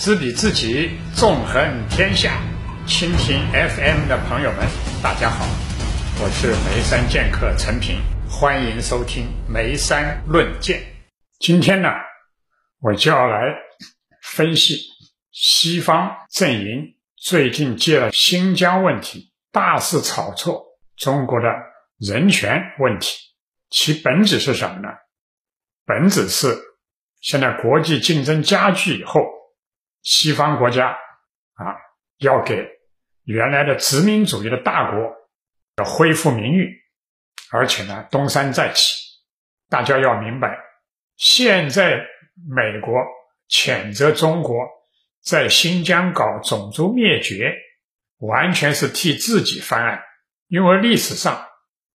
知彼知己，纵横天下。蜻蜓 FM 的朋友们，大家好，我是眉山剑客陈平，欢迎收听眉山论剑。今天呢，我就要来分析西方阵营最近借了新疆问题大肆炒作中国的人权问题，其本质是什么呢？本质是现在国际竞争加剧以后。西方国家啊，要给原来的殖民主义的大国要恢复名誉，而且呢，东山再起。大家要明白，现在美国谴责中国在新疆搞种族灭绝，完全是替自己翻案，因为历史上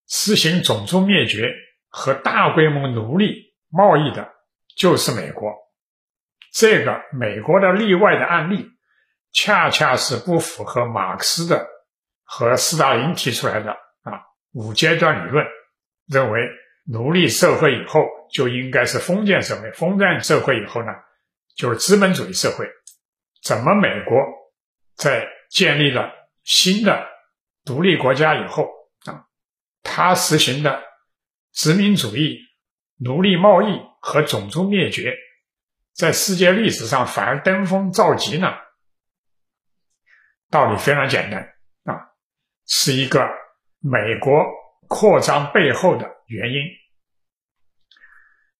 实行种族灭绝和大规模奴隶贸易的就是美国。这个美国的例外的案例，恰恰是不符合马克思的和斯大林提出来的啊五阶段理论，认为奴隶社会以后就应该是封建社会，封建社会以后呢就是资本主义社会。怎么美国在建立了新的独立国家以后啊，他实行的殖民主义、奴隶贸易和种族灭绝？在世界历史上反而登峰造极呢？道理非常简单啊，是一个美国扩张背后的原因。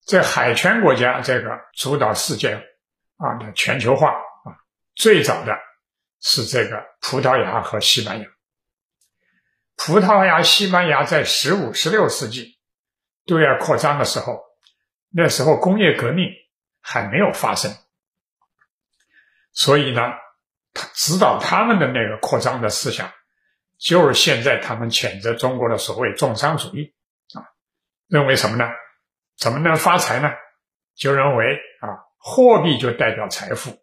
在海权国家这个主导世界啊的全球化啊，最早的是这个葡萄牙和西班牙。葡萄牙、西班牙在十五、十六世纪对外扩张的时候，那时候工业革命。还没有发生，所以呢，他指导他们的那个扩张的思想，就是现在他们谴责中国的所谓重商主义啊，认为什么呢？怎么能发财呢？就认为啊，货币就代表财富，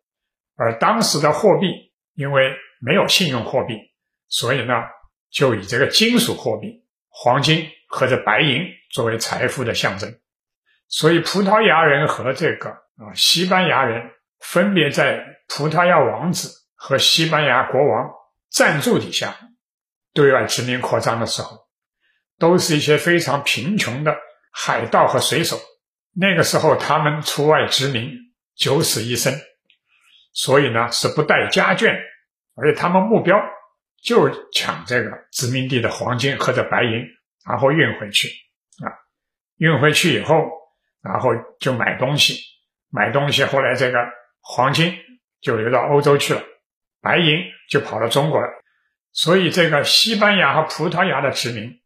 而当时的货币因为没有信用货币，所以呢，就以这个金属货币黄金或者白银作为财富的象征，所以葡萄牙人和这个。啊，西班牙人分别在葡萄牙王子和西班牙国王赞助底下对外殖民扩张的时候，都是一些非常贫穷的海盗和水手。那个时候，他们出外殖民九死一生，所以呢是不带家眷，而且他们目标就抢这个殖民地的黄金或者白银，然后运回去啊，运回去以后，然后就买东西。买东西，后来这个黄金就流到欧洲去了，白银就跑到中国了。所以，这个西班牙和葡萄牙的殖民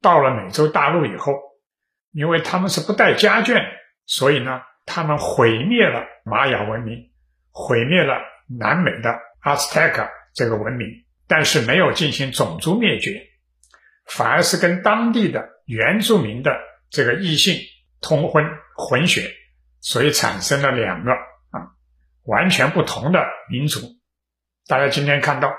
到了美洲大陆以后，因为他们是不带家眷，所以呢，他们毁灭了玛雅文明，毁灭了南美的阿兹特克这个文明，但是没有进行种族灭绝，反而是跟当地的原住民的这个异性通婚混血。所以产生了两个啊完全不同的民族。大家今天看到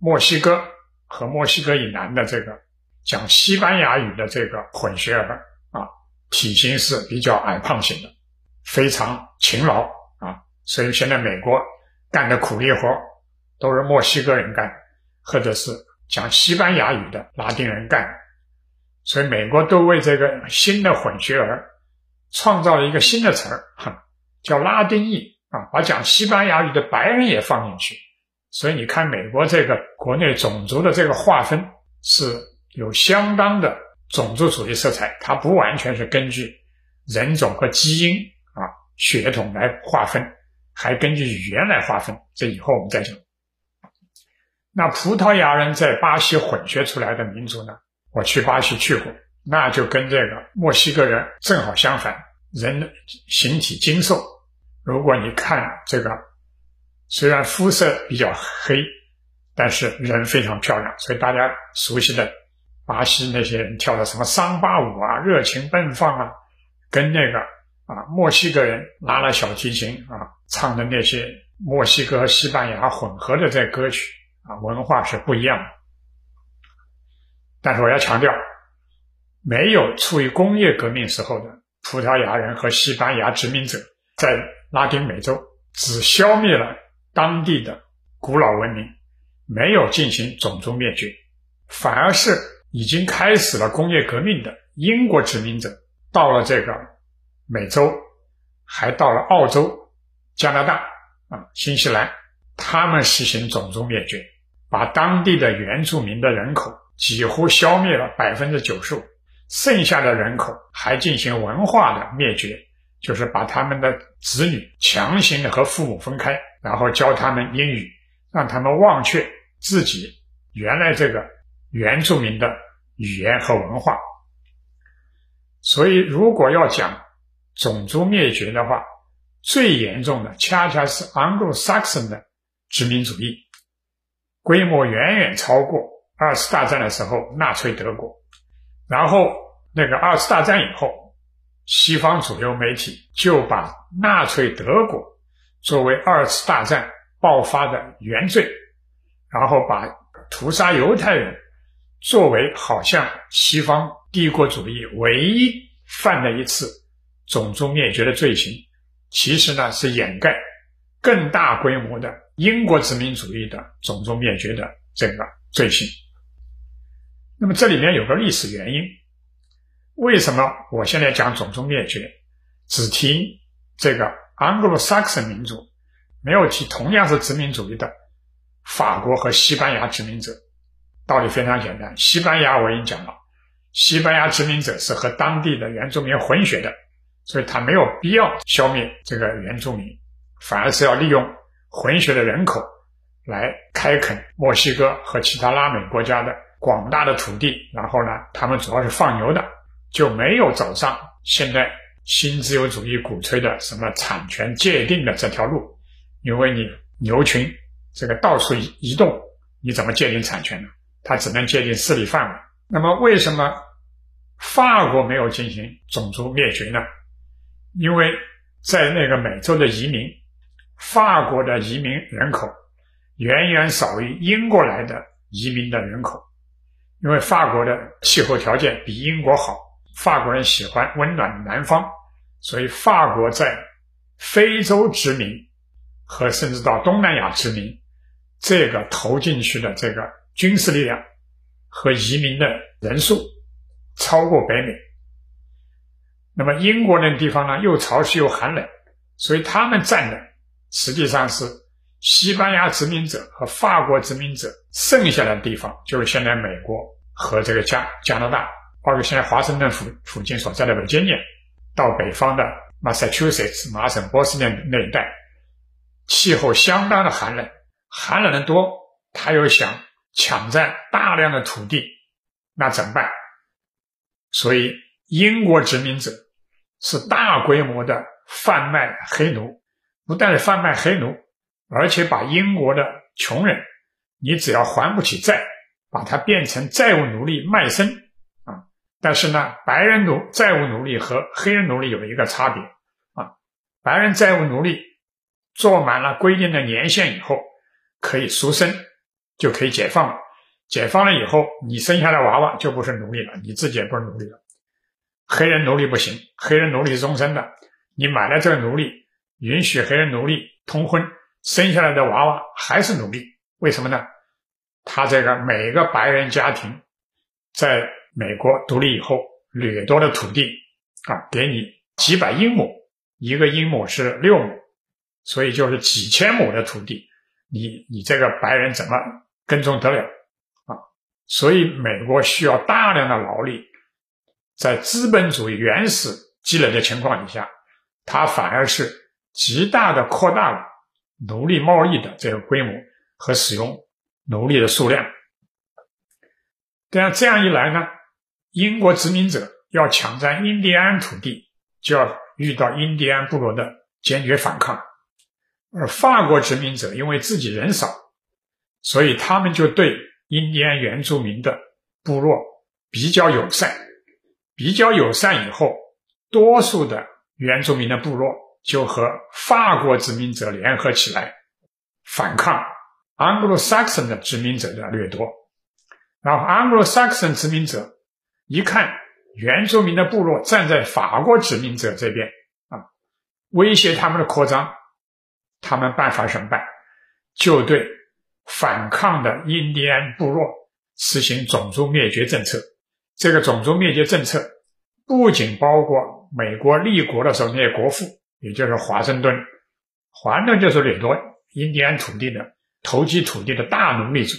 墨西哥和墨西哥以南的这个讲西班牙语的这个混血儿啊，体型是比较矮胖型的，非常勤劳啊。所以现在美国干的苦力活都是墨西哥人干，或者是讲西班牙语的拉丁人干。所以美国都为这个新的混血儿。创造了一个新的词儿，叫拉丁裔啊，把讲西班牙语的白人也放进去。所以你看，美国这个国内种族的这个划分是有相当的种族主义色彩，它不完全是根据人种和基因啊血统来划分，还根据语言来划分。这以后我们再讲。那葡萄牙人在巴西混血出来的民族呢？我去巴西去过。那就跟这个墨西哥人正好相反，人形体精瘦。如果你看这个，虽然肤色比较黑，但是人非常漂亮。所以大家熟悉的巴西那些人跳的什么桑巴舞啊，热情奔放啊，跟那个啊墨西哥人拉了小提琴啊唱的那些墨西哥和西班牙混合的这歌曲啊，文化是不一样的。但是我要强调。没有处于工业革命时候的葡萄牙人和西班牙殖民者，在拉丁美洲只消灭了当地的古老文明，没有进行种族灭绝，反而是已经开始了工业革命的英国殖民者到了这个美洲，还到了澳洲、加拿大啊、新西兰，他们实行种族灭绝，把当地的原住民的人口几乎消灭了百分之九十五，剩下的人口还进行文化的灭绝。就是把他们的子女强行的和父母分开，然后教他们英语，让他们忘却自己原来这个原住民的语言和文化。所以，如果要讲种族灭绝的话，最严重的恰恰是 Anglo-Saxon 的殖民主义，规模远远超过二次大战的时候纳粹德国。然后，那个二次大战以后。西方主流媒体就把纳粹德国作为二次大战爆发的原罪，然后把屠杀犹太人作为好像西方帝国主义唯一犯的一次种族灭绝的罪行，其实呢是掩盖更大规模的英国殖民主义的种族灭绝的这个罪行。那么这里面有个历史原因。为什么我现在讲种族灭绝，只提这个 Anglo-Saxon 民族，没有提同样是殖民主义的法国和西班牙殖民者？道理非常简单，西班牙我已经讲了，西班牙殖民者是和当地的原住民混血的，所以他没有必要消灭这个原住民，反而是要利用混血的人口来开垦墨西哥和其他拉美国家的广大的土地，然后呢，他们主要是放牛的。就没有走上现在新自由主义鼓吹的什么产权界定的这条路，因为你牛群这个到处移动，你怎么界定产权呢？它只能界定势力范围。那么为什么法国没有进行种族灭绝呢？因为在那个美洲的移民，法国的移民人口远远少于英国来的移民的人口，因为法国的气候条件比英国好。法国人喜欢温暖的南方，所以法国在非洲殖民和甚至到东南亚殖民，这个投进去的这个军事力量和移民的人数超过北美。那么英国那地方呢，又潮湿又寒冷，所以他们占的实际上是西班牙殖民者和法国殖民者剩下的地方，就是现在美国和这个加加拿大。包括现在华盛顿附附近所在的维吉尼亚，到北方的 Massachusetts 麻省波士顿那一带，气候相当的寒冷，寒冷的多，他又想抢占大量的土地，那怎么办？所以英国殖民者是大规模的贩卖黑奴，不但是贩卖黑奴，而且把英国的穷人，你只要还不起债，把它变成债务奴隶卖身啊。但是呢，白人奴债务奴隶和黑人奴隶有一个差别啊，白人债务奴隶做满了规定的年限以后可以赎身，就可以解放了。解放了以后，你生下的娃娃就不是奴隶了，你自己也不是奴隶了。黑人奴隶不行，黑人奴隶是终身的，你买了这个奴隶，允许黑人奴隶通婚，生下来的娃娃还是奴隶。为什么呢？他这个每个白人家庭在美国独立以后，掠夺的土地啊，给你几百英亩，一个英亩是六亩，所以就是几千亩的土地，你你这个白人怎么耕种得了啊？所以美国需要大量的劳力，在资本主义原始积累的情况底下，它反而是极大的扩大了奴隶贸易的这个规模和使用奴隶的数量。但这样一来呢？英国殖民者要抢占印第安土地，就要遇到印第安部落的坚决反抗；而法国殖民者因为自己人少，所以他们就对印第安原住民的部落比较友善。比较友善以后，多数的原住民的部落就和法国殖民者联合起来反抗 Anglo-Saxon 的殖民者的掠夺。然后 Anglo-Saxon 殖民者。一看原住民的部落站在法国殖民者这边啊，威胁他们的扩张，他们办法怎么办？就对反抗的印第安部落实行种族灭绝政策。这个种族灭绝政策不仅包括美国立国的时候那些国父，也就是华盛顿，华盛顿就是掠夺印第安土地的投机土地的大奴隶主，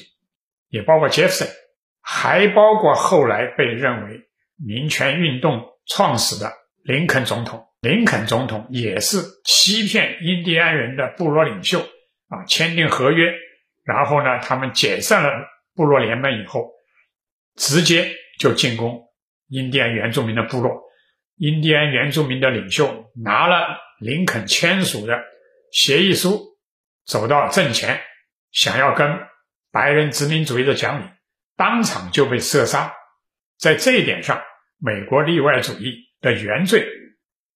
也包括杰弗森，还包括后来被认为民权运动创始的林肯总统。林肯总统也是欺骗印第安人的部落领袖啊，签订合约，然后呢，他们解散了部落联盟以后，直接就进攻印第安原住民的部落。印第安原住民的领袖拿了林肯签署的协议书，走到阵前，想要跟白人殖民主义者讲理，当场就被射杀。在这一点上，美国例外主义的原罪。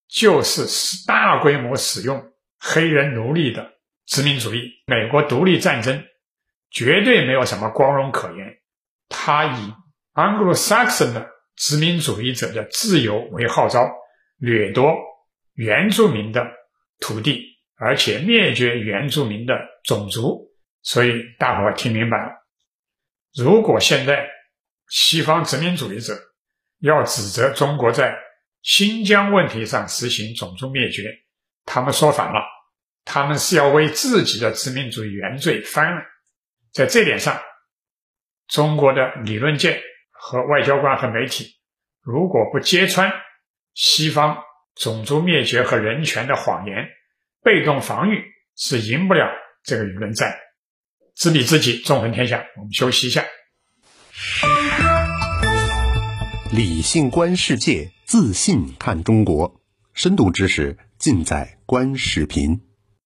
就是大规模使用黑人奴隶的殖民主义。美国独立战争绝对没有什么光荣可言。他以 Anglo-Saxon 的殖民主义者的自由为号召，掠夺原住民的土地，而且灭绝原住民的种族。所以大伙听明白了。如果现在西方殖民主义者要指责中国在新疆问题上实行种族灭绝，他们说反了，他们是要为自己的殖民主义原罪翻案。在这点上，中国的理论界和外交官和媒体如果不揭穿西方种族灭绝和人权的谎言，被动防御是赢不了这个舆论战。知彼知己，纵横天下。我们休息一下。理性观世界。自信看中国，深度知识尽在观视频。